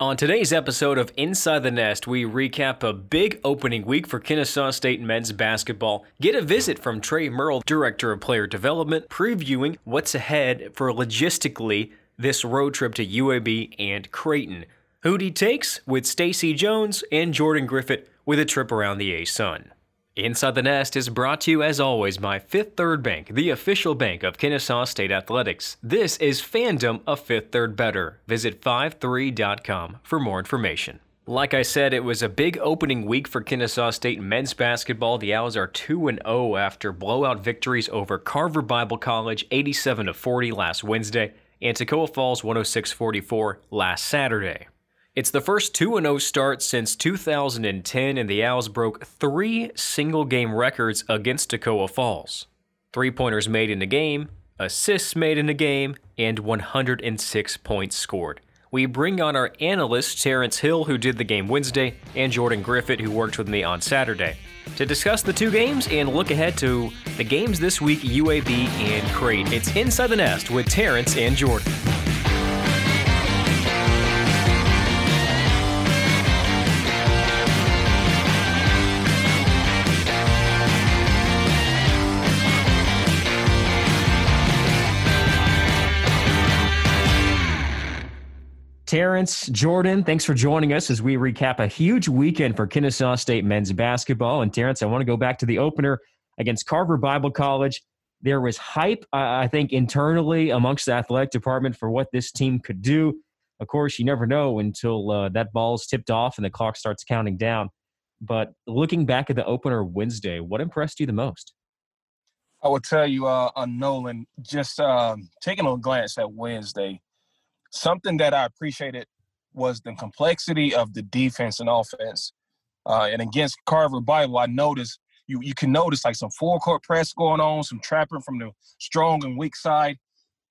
On today's episode of Inside the Nest, we recap a big opening week for Kennesaw State men's basketball, get a visit from Trey Merle, Director of Player Development, previewing what's ahead for logistically this road trip to UAB and Creighton. Hootie takes with Stacy Jones and Jordan Griffith with a trip around the A-Sun. Inside the Nest is brought to you as always by Fifth Third Bank, the official bank of Kennesaw State Athletics. This is fandom of Fifth Third Better. Visit 53.com for more information. Like I said, it was a big opening week for Kennesaw State men's basketball. The Owls are 2 0 after blowout victories over Carver Bible College 87 40 last Wednesday and Toccoa Falls 106 44 last Saturday. It's the first 2 0 start since 2010, and the Owls broke three single game records against Toccoa Falls three pointers made in the game, assists made in the game, and 106 points scored. We bring on our analyst, Terrence Hill, who did the game Wednesday, and Jordan Griffith, who worked with me on Saturday, to discuss the two games and look ahead to the games this week UAB and Creighton. It's Inside the Nest with Terrence and Jordan. Terrence, Jordan, thanks for joining us as we recap a huge weekend for Kennesaw State men's basketball. And Terrence, I want to go back to the opener against Carver Bible College. There was hype, uh, I think, internally amongst the athletic department for what this team could do. Of course, you never know until uh, that ball's tipped off and the clock starts counting down. But looking back at the opener Wednesday, what impressed you the most? I would tell you, uh, on Nolan, just um, taking a glance at Wednesday, something that I appreciated was the complexity of the defense and offense. Uh, and against Carver Bible, I noticed you you can notice like some full court press going on, some trapping from the strong and weak side,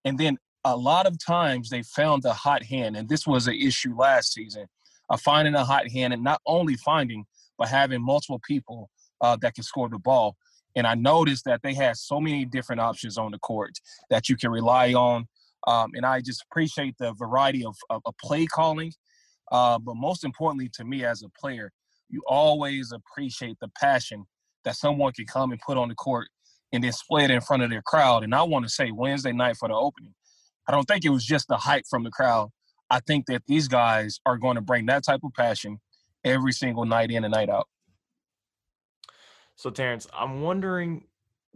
and then a lot of times they found the hot hand, and this was an issue last season, of finding a hot hand, and not only finding but having multiple people uh, that can score the ball. And I noticed that they had so many different options on the court that you can rely on um, and I just appreciate the variety of, of, of play calling. Uh, but most importantly to me as a player, you always appreciate the passion that someone can come and put on the court and display it in front of their crowd. And I want to say Wednesday night for the opening, I don't think it was just the hype from the crowd. I think that these guys are going to bring that type of passion every single night in and night out. So, Terrence, I'm wondering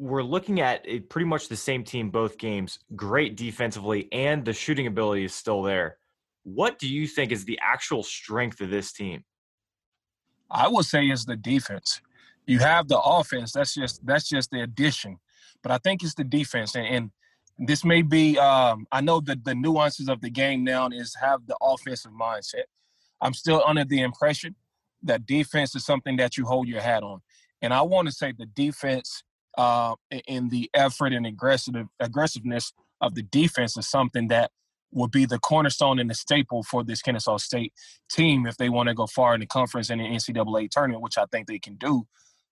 we're looking at a, pretty much the same team both games, great defensively, and the shooting ability is still there. What do you think is the actual strength of this team? I would say it's the defense. You have the offense. That's just that's just the addition, but I think it's the defense. And, and this may be. Um, I know that the nuances of the game now is have the offensive mindset. I'm still under the impression that defense is something that you hold your hat on, and I want to say the defense uh, in the effort and aggressive aggressiveness of the defense is something that would be the cornerstone and the staple for this Kennesaw State team if they want to go far in the conference and the NCAA tournament, which I think they can do.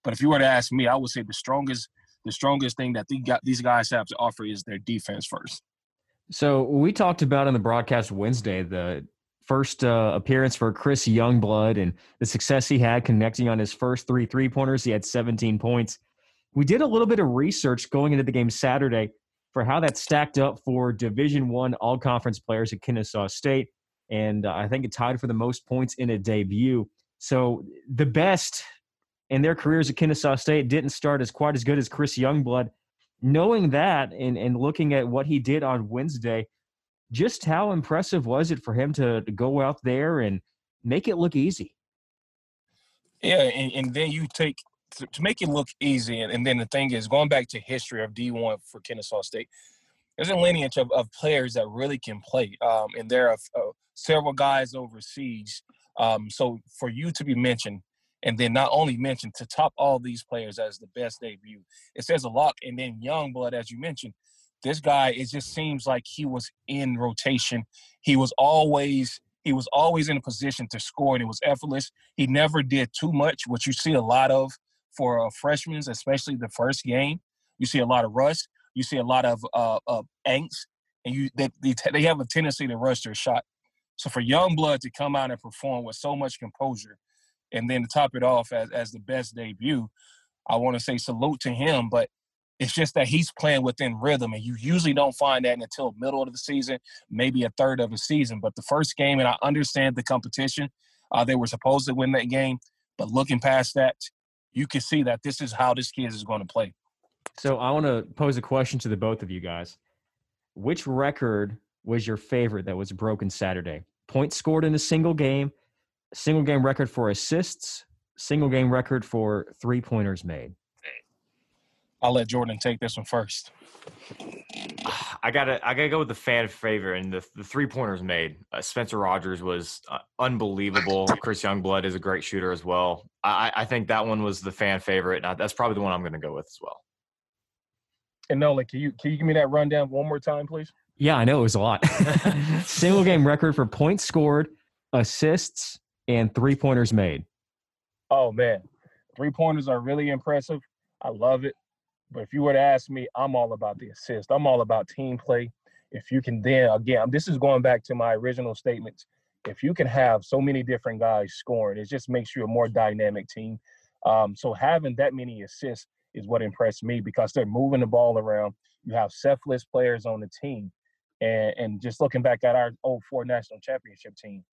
But if you were to ask me, I would say the strongest the strongest thing that these guys have to offer is their defense first. So we talked about in the broadcast Wednesday the first uh, appearance for Chris Youngblood and the success he had connecting on his first three three pointers. He had 17 points we did a little bit of research going into the game Saturday for how that stacked up for Division One All Conference players at Kennesaw State, and uh, I think it tied for the most points in a debut. So the best in their careers at Kennesaw State didn't start as quite as good as Chris Youngblood. Knowing that and, and looking at what he did on Wednesday, just how impressive was it for him to, to go out there and make it look easy? Yeah, and, and then you take to, to make it look easy, and, and, then the thing is, going back to history of D1 for Kennesaw State, there's a lineage of, of players that really can play, um, and there are uh, several guys overseas. Um, so for you to be mentioned, and then not only mentioned to top all these players as the best debut, it says a lot. And then Youngblood, as you mentioned, this guy, it just seems like he was in rotation. He was always he was always in a position to score, and it was effortless. He never did too much, which you see a lot of for uh, freshmen, especially the first game. You see a lot of rush. You see a lot of uh, uh angst, and you they, they, they have a tendency to rush their shot. So for Youngblood to come out and perform with so much composure, and then to top it off as as the best debut, I want to say salute to him. But it's just that he's playing within rhythm, and you usually don't find that until middle of the season, maybe a third of the season. But the first game, and I understand the competition, uh, they were supposed to win that game, but looking past that, you can see that this is how this kid is going to play. So I want to pose a question to the both of you guys. Which record was your favorite that was broken Saturday? Points scored in a single game, single game record for assists, single game record for three pointers made. I'll let Jordan take this one first. I gotta, I gotta go with the fan favorite and the, the three pointers made. Uh, Spencer Rogers was uh, unbelievable. Chris Youngblood is a great shooter as well. I, I think that one was the fan favorite. And that's probably the one I'm going to go with as well. And Nolan, can you can you give me that rundown one more time, please? Yeah, I know it was a lot. Single game record for points scored, assists, and three pointers made. Oh man, three pointers are really impressive. I love it. But if you were to ask me, I'm all about the assist. I'm all about team play. If you can then again, this is going back to my original statements. If you can have so many different guys scoring, it just makes you a more dynamic team. Um, so having that many assists is what impressed me because they're moving the ball around. You have selfless players on the team. And, and just looking back at our 04 national championship team,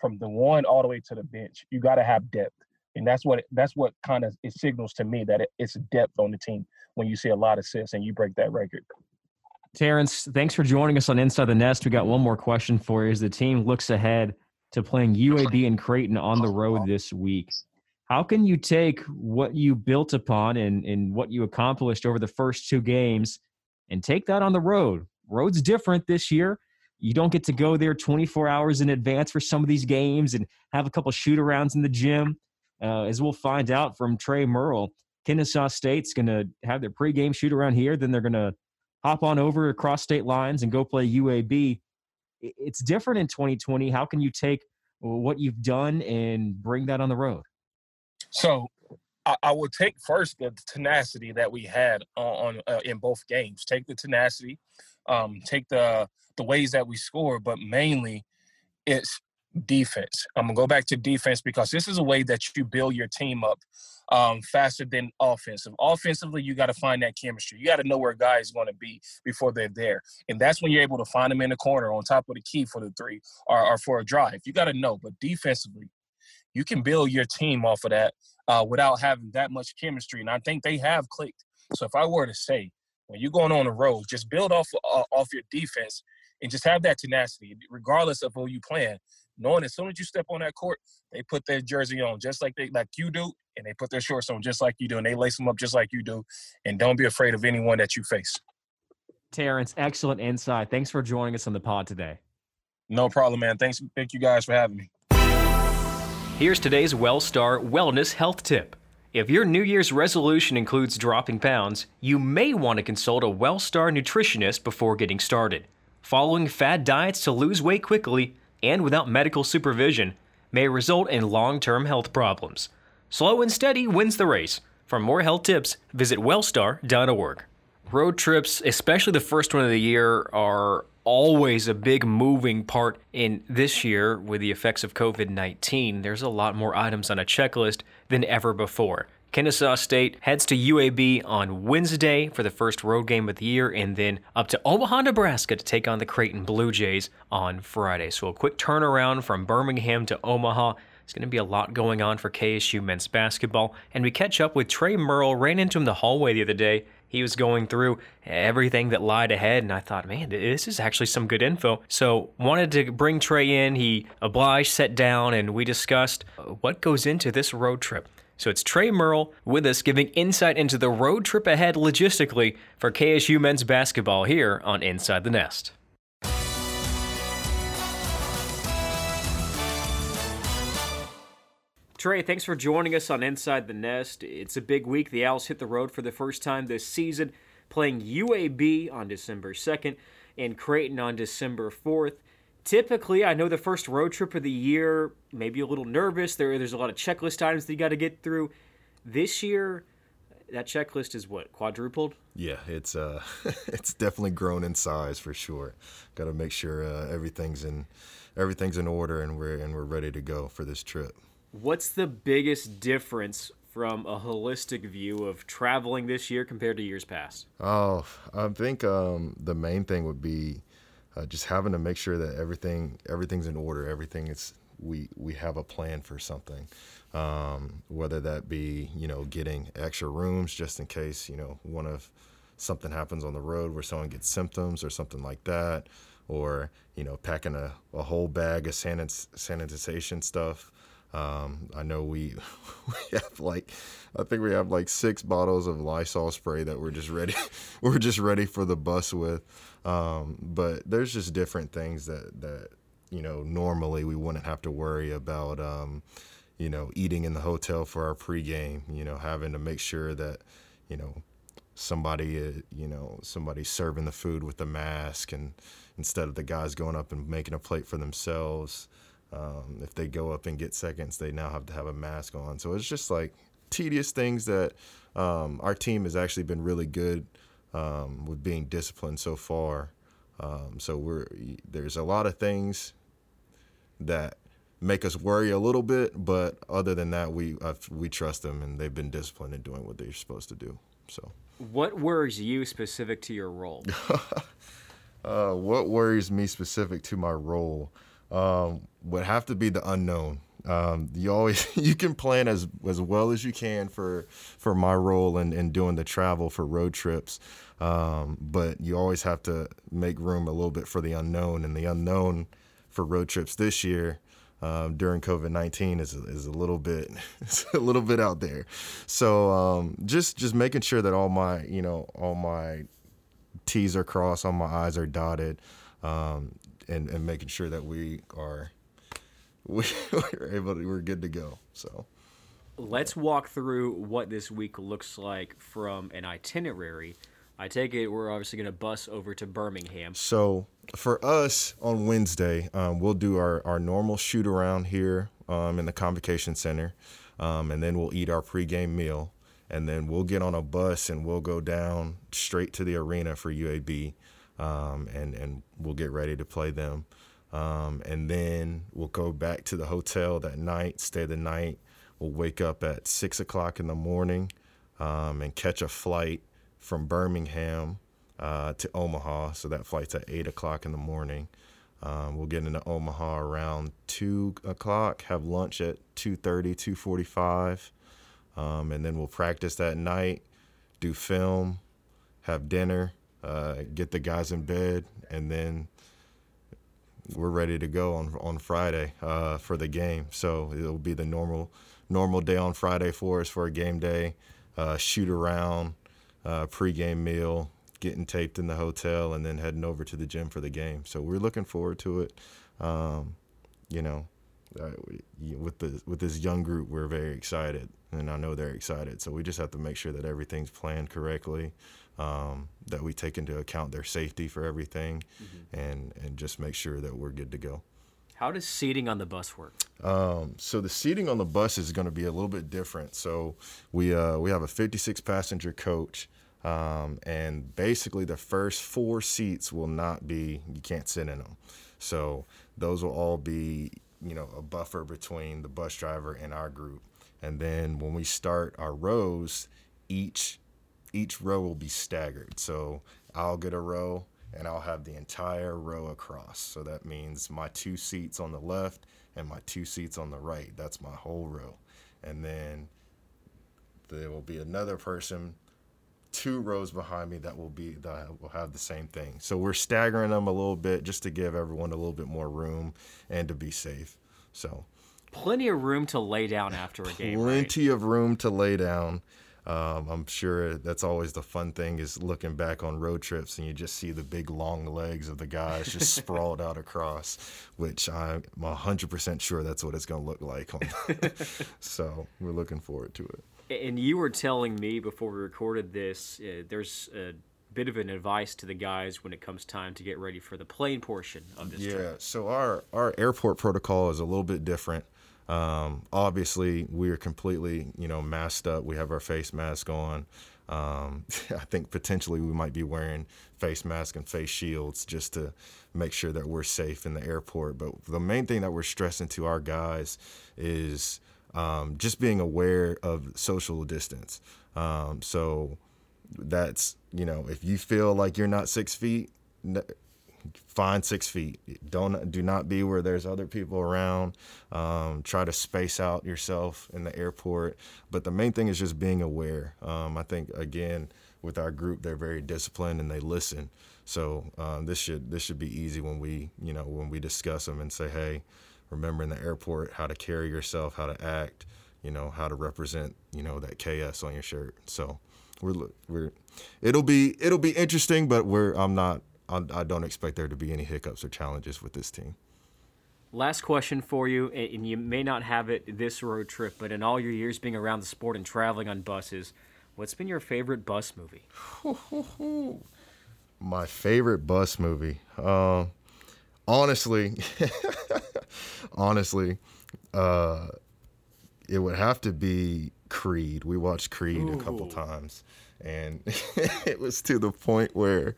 from the one all the way to the bench, you got to have depth. And that's what that's what kind of it signals to me that it, it's depth on the team when you see a lot of assists and you break that record. Terrence, thanks for joining us on Inside the Nest. We got one more question for you as the team looks ahead to playing UAB and Creighton on the road this week. How can you take what you built upon and, and what you accomplished over the first two games and take that on the road? Road's different this year. You don't get to go there 24 hours in advance for some of these games and have a couple shoot arounds in the gym. Uh, as we'll find out from Trey Merle, Kennesaw State's going to have their pregame shoot around here. Then they're going to hop on over across state lines and go play UAB. It's different in 2020. How can you take what you've done and bring that on the road? So I, will take first the tenacity that we had on, uh, in both games. Take the tenacity, um, take the the ways that we score, but mainly it's defense. I'm gonna go back to defense because this is a way that you build your team up um, faster than offensive. Offensively, you got to find that chemistry. You got to know where a guys going to be before they're there, and that's when you're able to find them in the corner on top of the key for the three or, or for a drive. You got to know, but defensively, you can build your team off of that uh, without having that much chemistry, and I think they have clicked. So if I were to say, when you're going on the road, just build off uh, off your defense and just have that tenacity, regardless of who you playing knowing as soon as you step on that court, they put their jersey on just like they like you do, and they put their shorts on just like you do, and they lace them up just like you do. And don't be afraid of anyone that you face. Terrence, excellent insight. Thanks for joining us on the pod today. No problem, man. Thanks. Thank you guys for having me. Here's today's WellStar Wellness Health Tip. If your New Year's resolution includes dropping pounds, you may want to consult a WellStar nutritionist before getting started. Following fad diets to lose weight quickly and without medical supervision may result in long term health problems. Slow and steady wins the race. For more health tips, visit wellstar.org. Road trips, especially the first one of the year, are always a big moving part in this year with the effects of COVID 19. There's a lot more items on a checklist than ever before. Kennesaw State heads to UAB on Wednesday for the first road game of the year, and then up to Omaha, Nebraska to take on the Creighton Blue Jays on Friday. So a quick turnaround from Birmingham to Omaha. It's going to be a lot going on for KSU men's basketball. And we catch up with Trey Merle. Ran into him the hallway the other day. He was going through everything that lied ahead, and I thought, man, this is actually some good info. So wanted to bring Trey in. He obliged, sat down, and we discussed uh, what goes into this road trip. So it's Trey Merle with us giving insight into the road trip ahead logistically for KSU men's basketball here on Inside the Nest. Trey, thanks for joining us on Inside the Nest. It's a big week. The Owls hit the road for the first time this season, playing UAB on December 2nd and Creighton on December 4th typically i know the first road trip of the year maybe a little nervous there there's a lot of checklist items that you got to get through this year that checklist is what quadrupled yeah it's uh it's definitely grown in size for sure got to make sure uh, everything's in everything's in order and we're and we're ready to go for this trip. What's the biggest difference from a holistic view of traveling this year compared to years past? Oh, I think um, the main thing would be uh, just having to make sure that everything everything's in order. Everything is we we have a plan for something. Um, whether that be you know getting extra rooms just in case you know one of something happens on the road where someone gets symptoms or something like that, or you know packing a, a whole bag of sanit- sanitization stuff. Um, I know we we have like I think we have like six bottles of Lysol spray that we're just ready we're just ready for the bus with. Um, but there's just different things that that you know normally we wouldn't have to worry about. Um, you know, eating in the hotel for our pregame. You know, having to make sure that you know somebody uh, you know somebody serving the food with a mask and instead of the guys going up and making a plate for themselves um, if they go up and get seconds, they now have to have a mask on. So it's just like tedious things that um, our team has actually been really good um, with being disciplined so far. Um, so we're there's a lot of things that make us worry a little bit, but other than that, we I've, we trust them and they've been disciplined in doing what they're supposed to do. So, what worries you specific to your role? uh, what worries me specific to my role? Um, would have to be the unknown. Um, you always you can plan as as well as you can for for my role in, in doing the travel for road trips, um, but you always have to make room a little bit for the unknown. And the unknown for road trips this year um, during COVID nineteen is is a little bit a little bit out there. So um, just just making sure that all my you know all my T's are crossed, all my I's are dotted. Um, and, and making sure that we are we, we're able to we're good to go. So let's walk through what this week looks like from an itinerary. I take it we're obviously going to bus over to Birmingham. So for us on Wednesday, um, we'll do our, our normal shoot around here um, in the convocation center, um, and then we'll eat our pregame meal, and then we'll get on a bus and we'll go down straight to the arena for UAB um, and and we'll get ready to play them. Um, and then we'll go back to the hotel that night, stay the night. We'll wake up at six o'clock in the morning um, and catch a flight from Birmingham uh, to Omaha. So that flight's at eight o'clock in the morning. Um, we'll get into Omaha around two o'clock. Have lunch at 2:30, 2:45, um, and then we'll practice that night. Do film, have dinner, uh, get the guys in bed, and then we're ready to go on on Friday uh, for the game. So it'll be the normal normal day on Friday for us for a game day, uh, shoot around, uh, pregame meal, getting taped in the hotel, and then heading over to the gym for the game. So we're looking forward to it. Um, you know, uh, with the with this young group, we're very excited, and I know they're excited. So we just have to make sure that everything's planned correctly um, that we take into account their safety for everything, mm-hmm. and and just make sure that we're good to go. How does seating on the bus work? Um, so the seating on the bus is going to be a little bit different. So we uh, we have a 56 passenger coach, um, and basically the first four seats will not be you can't sit in them. So those will all be you know a buffer between the bus driver and our group. And then when we start our rows, each each row will be staggered. So I'll get a row and I'll have the entire row across. So that means my two seats on the left and my two seats on the right. That's my whole row. And then there will be another person two rows behind me that will be that will have the same thing. So we're staggering them a little bit just to give everyone a little bit more room and to be safe. So plenty of room to lay down after a game. Plenty right? of room to lay down. Um, I'm sure that's always the fun thing is looking back on road trips and you just see the big long legs of the guys just sprawled out across, which I'm 100% sure that's what it's going to look like. so we're looking forward to it. And you were telling me before we recorded this, uh, there's a bit of an advice to the guys when it comes time to get ready for the plane portion of this yeah, trip. Yeah, so our, our airport protocol is a little bit different. Um, obviously, we are completely, you know, masked up. We have our face mask on. Um, I think potentially we might be wearing face masks and face shields just to make sure that we're safe in the airport. But the main thing that we're stressing to our guys is um, just being aware of social distance. Um, so that's you know if you feel like you're not six feet find six feet. Don't do not be where there's other people around. Um, try to space out yourself in the airport. But the main thing is just being aware. Um, i think again with our group they're very disciplined and they listen. So um, this should this should be easy when we you know when we discuss them and say hey remember in the airport how to carry yourself how to act you know how to represent you know that ks on your shirt. So we're we're it'll be it'll be interesting but we're i'm not I don't expect there to be any hiccups or challenges with this team. Last question for you, and you may not have it this road trip, but in all your years being around the sport and traveling on buses, what's been your favorite bus movie? My favorite bus movie, uh, honestly, honestly, uh, it would have to be Creed. We watched Creed Ooh. a couple times and it was to the point where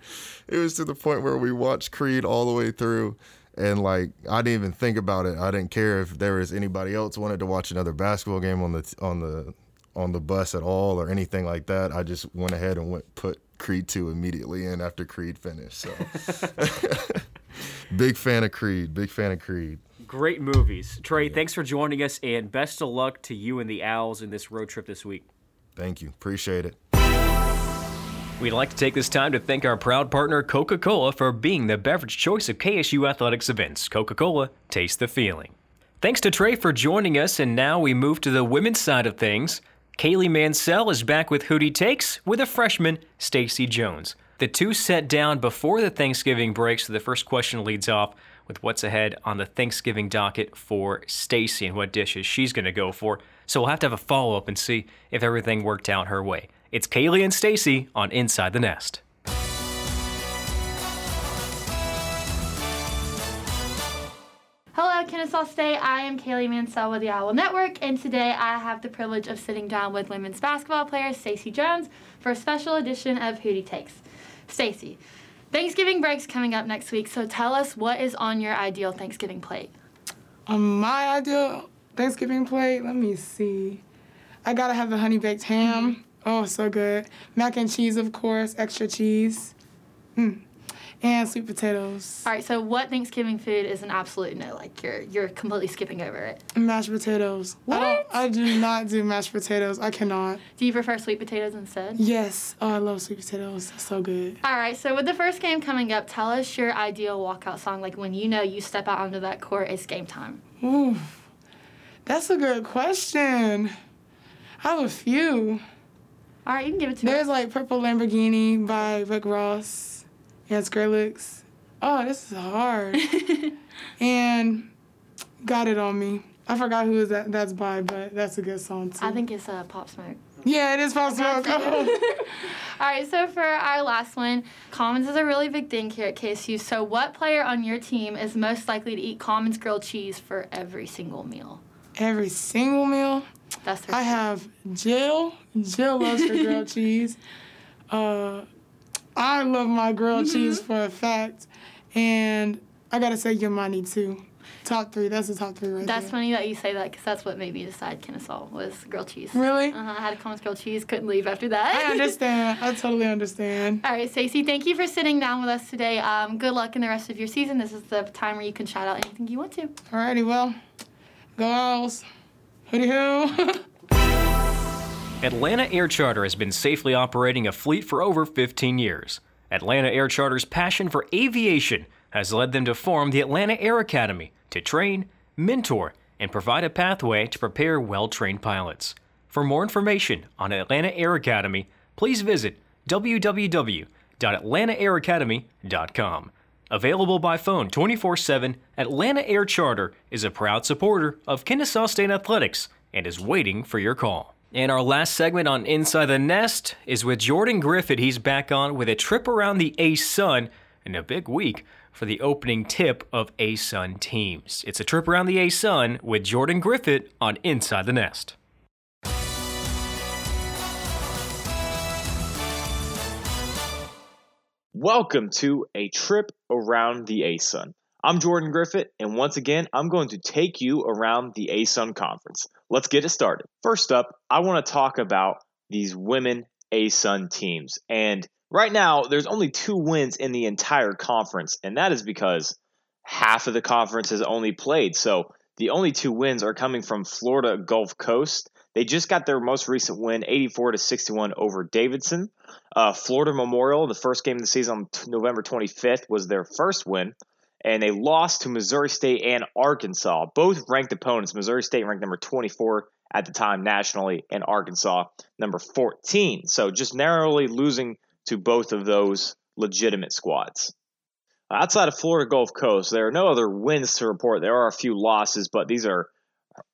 it was to the point where we watched Creed all the way through and like I didn't even think about it. I didn't care if there was anybody else wanted to watch another basketball game on the on the on the bus at all or anything like that. I just went ahead and went put Creed 2 immediately in after Creed finished. So big fan of Creed, big fan of Creed. Great movies. Trey, yeah. thanks for joining us and best of luck to you and the Owls in this road trip this week. Thank you. Appreciate it. We'd like to take this time to thank our proud partner Coca Cola for being the beverage choice of KSU athletics events. Coca Cola, taste the feeling. Thanks to Trey for joining us, and now we move to the women's side of things. Kaylee Mansell is back with Hootie Takes with a freshman, Stacy Jones. The two sat down before the Thanksgiving break, so the first question leads off with what's ahead on the Thanksgiving docket for Stacy and what dishes she's going to go for. So we'll have to have a follow up and see if everything worked out her way. It's Kaylee and Stacy on Inside the Nest. Hello, Kennesaw State. I am Kaylee Mansell with the Owl Network, and today I have the privilege of sitting down with women's basketball player Stacy Jones for a special edition of Hootie Takes. Stacy, Thanksgiving break's coming up next week, so tell us what is on your ideal Thanksgiving plate. Um, my ideal Thanksgiving plate, let me see. I gotta have the honey baked ham. Oh, so good. Mac and cheese, of course, extra cheese. Mm. And sweet potatoes. All right, so what Thanksgiving food is an absolute no? Like you're you're completely skipping over it. Mashed potatoes. What? I, I do not do mashed potatoes. I cannot. Do you prefer sweet potatoes instead? Yes. Oh, I love sweet potatoes. So good. All right, so with the first game coming up, tell us your ideal walkout song. Like when you know you step out onto that court, it's game time. Ooh, that's a good question. I have a few. All right, you can give it to There's me. There's like Purple Lamborghini by Rick Ross. Yeah, Skrillex. Oh, this is hard. and Got It On Me. I forgot who is that that's by, but that's a good song too. I think it's uh, Pop Smoke. Yeah, it is Pop Smoke. All right, so for our last one, Commons is a really big thing here at KSU. So, what player on your team is most likely to eat Commons grilled cheese for every single meal? Every single meal? That's I have Jill. Jill loves her grilled cheese. Uh, I love my grilled mm-hmm. cheese for a fact, and I gotta say Yamani too. Top three. That's the top three right there. That's there. funny that you say that because that's what made me decide Kennesaw was grilled cheese. Really? Uh-huh. I had a Commons grilled cheese. Couldn't leave after that. I understand. I totally understand. All right, Stacy. Thank you for sitting down with us today. Um, good luck in the rest of your season. This is the time where you can shout out anything you want to. All righty, Well, go Owls. Atlanta Air Charter has been safely operating a fleet for over 15 years. Atlanta Air Charter's passion for aviation has led them to form the Atlanta Air Academy to train, mentor, and provide a pathway to prepare well trained pilots. For more information on Atlanta Air Academy, please visit www.atlantaairacademy.com. Available by phone 24 7, Atlanta Air Charter is a proud supporter of Kennesaw State Athletics and is waiting for your call. And our last segment on Inside the Nest is with Jordan Griffith. He's back on with a trip around the A Sun in a big week for the opening tip of A Sun teams. It's a trip around the A Sun with Jordan Griffith on Inside the Nest. Welcome to a trip around the ASUN. I'm Jordan Griffith, and once again, I'm going to take you around the ASUN conference. Let's get it started. First up, I want to talk about these women ASUN teams. And right now, there's only two wins in the entire conference, and that is because half of the conference has only played. So the only two wins are coming from Florida Gulf Coast. They just got their most recent win, 84 to 61 over Davidson. Uh, Florida Memorial, the first game of the season on November 25th, was their first win and they lost to Missouri State and Arkansas, both ranked opponents. Missouri State ranked number 24 at the time nationally, and Arkansas number 14. So just narrowly losing to both of those legitimate squads. Outside of Florida Gulf Coast, there are no other wins to report. There are a few losses, but these are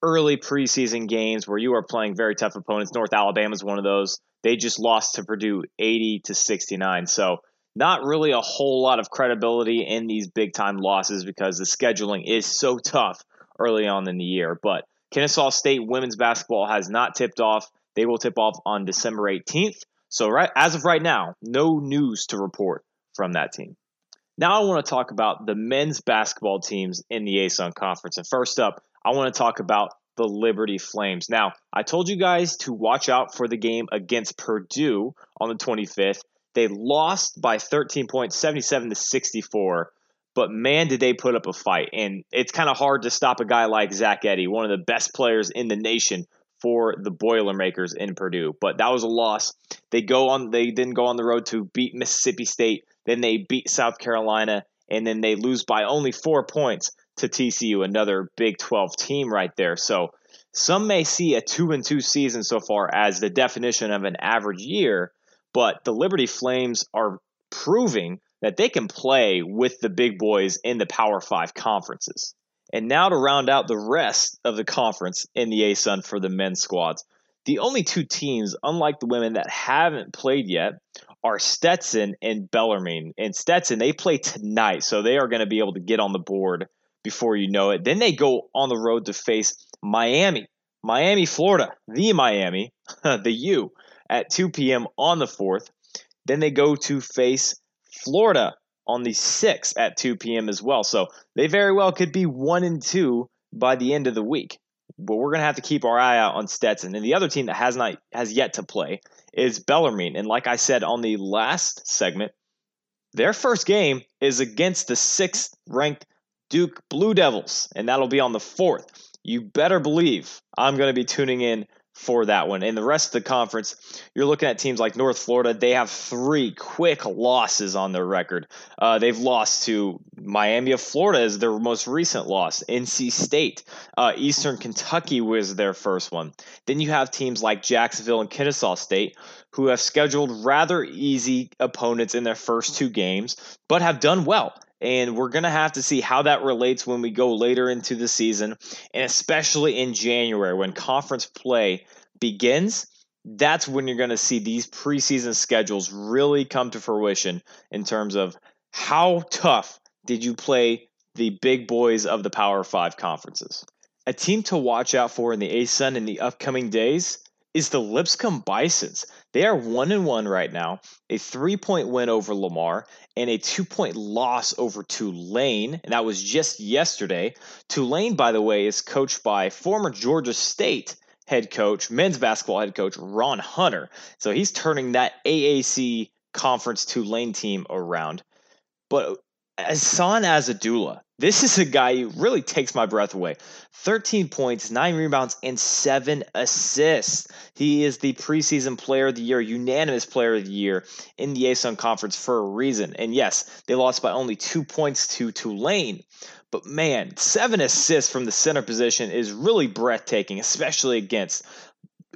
early preseason games where you are playing very tough opponents. North Alabama is one of those. They just lost to Purdue 80 to 69. So not really a whole lot of credibility in these big time losses because the scheduling is so tough early on in the year. But Kennesaw State women's basketball has not tipped off. They will tip off on December 18th. So right as of right now, no news to report from that team. Now I want to talk about the men's basketball teams in the ASUN conference. And first up, I want to talk about the Liberty Flames. Now, I told you guys to watch out for the game against Purdue on the 25th. They lost by 13 points, 77 to 64. But man, did they put up a fight. And it's kind of hard to stop a guy like Zach Edey, one of the best players in the nation for the Boilermakers in Purdue. But that was a loss. They go on they didn't go on the road to beat Mississippi State, then they beat South Carolina, and then they lose by only four points to TCU, another Big 12 team right there. So some may see a two and two season so far as the definition of an average year, but the Liberty Flames are proving that they can play with the big boys in the Power Five conferences. And now to round out the rest of the conference in the ASUN for the men's squads. The only two teams, unlike the women, that haven't played yet are Stetson and Bellarmine. And Stetson, they play tonight, so they are going to be able to get on the board before you know it. Then they go on the road to face Miami, Miami, Florida, the Miami, the U at 2 p.m. on the 4th. Then they go to face Florida on the 6th at 2 p.m. as well. So they very well could be 1 and 2 by the end of the week. But we're going to have to keep our eye out on Stetson. And the other team that has not has yet to play is Bellarmine. And like I said on the last segment, their first game is against the 6th ranked Duke Blue Devils, and that'll be on the 4th. You better believe I'm going to be tuning in for that one. In the rest of the conference, you're looking at teams like North Florida. They have three quick losses on their record. Uh, they've lost to Miami of Florida as their most recent loss. NC State, uh, Eastern Kentucky was their first one. Then you have teams like Jacksonville and Kennesaw State who have scheduled rather easy opponents in their first two games, but have done well. And we're going to have to see how that relates when we go later into the season, and especially in January when conference play begins. That's when you're going to see these preseason schedules really come to fruition in terms of how tough did you play the big boys of the Power Five conferences. A team to watch out for in the ASUN in the upcoming days is the Lipscomb Bisons. They are one and one right now, a three point win over Lamar and a two point loss over Tulane. And that was just yesterday. Tulane, by the way, is coached by former Georgia State head coach, men's basketball head coach, Ron Hunter. So he's turning that AAC conference Tulane team around. But Ahsan Asadullah, this is a guy who really takes my breath away. 13 points, 9 rebounds, and 7 assists. He is the preseason player of the year, unanimous player of the year in the ASUN conference for a reason. And yes, they lost by only 2 points to Tulane. But man, 7 assists from the center position is really breathtaking, especially against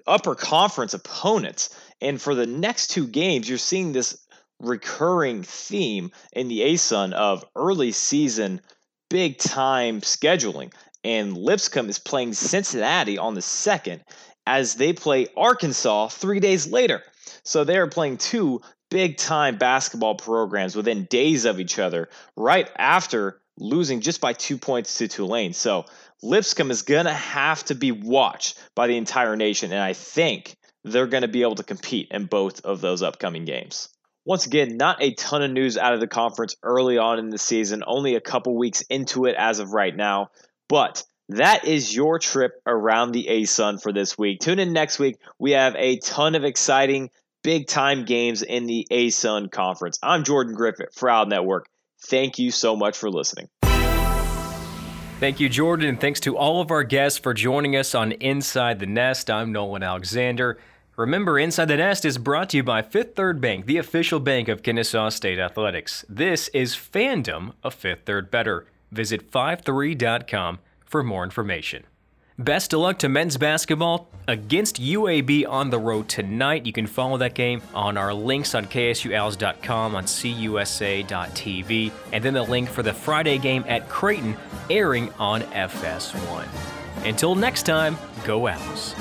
upper conference opponents. And for the next two games, you're seeing this recurring theme in the ASUN of early season big time scheduling. And Lipscomb is playing Cincinnati on the second as they play Arkansas three days later. So they are playing two big time basketball programs within days of each other, right after losing just by two points to Tulane. So Lipscomb is going to have to be watched by the entire nation. And I think they're going to be able to compete in both of those upcoming games. Once again, not a ton of news out of the conference early on in the season, only a couple weeks into it as of right now. But that is your trip around the ASUN for this week. Tune in next week. We have a ton of exciting big time games in the ASUN conference. I'm Jordan Griffith for Owl Network. Thank you so much for listening. Thank you, Jordan, and thanks to all of our guests for joining us on Inside the Nest. I'm Nolan Alexander. Remember, Inside the Nest is brought to you by Fifth Third Bank, the official bank of Kennesaw State Athletics. This is fandom of Fifth Third Better. Visit 53.com for more information. Best of luck to men's basketball against UAB on the road tonight. You can follow that game on our links on KSUOwls.com, on CUSA.tv, and then the link for the Friday game at Creighton airing on FS1. Until next time, go Owls.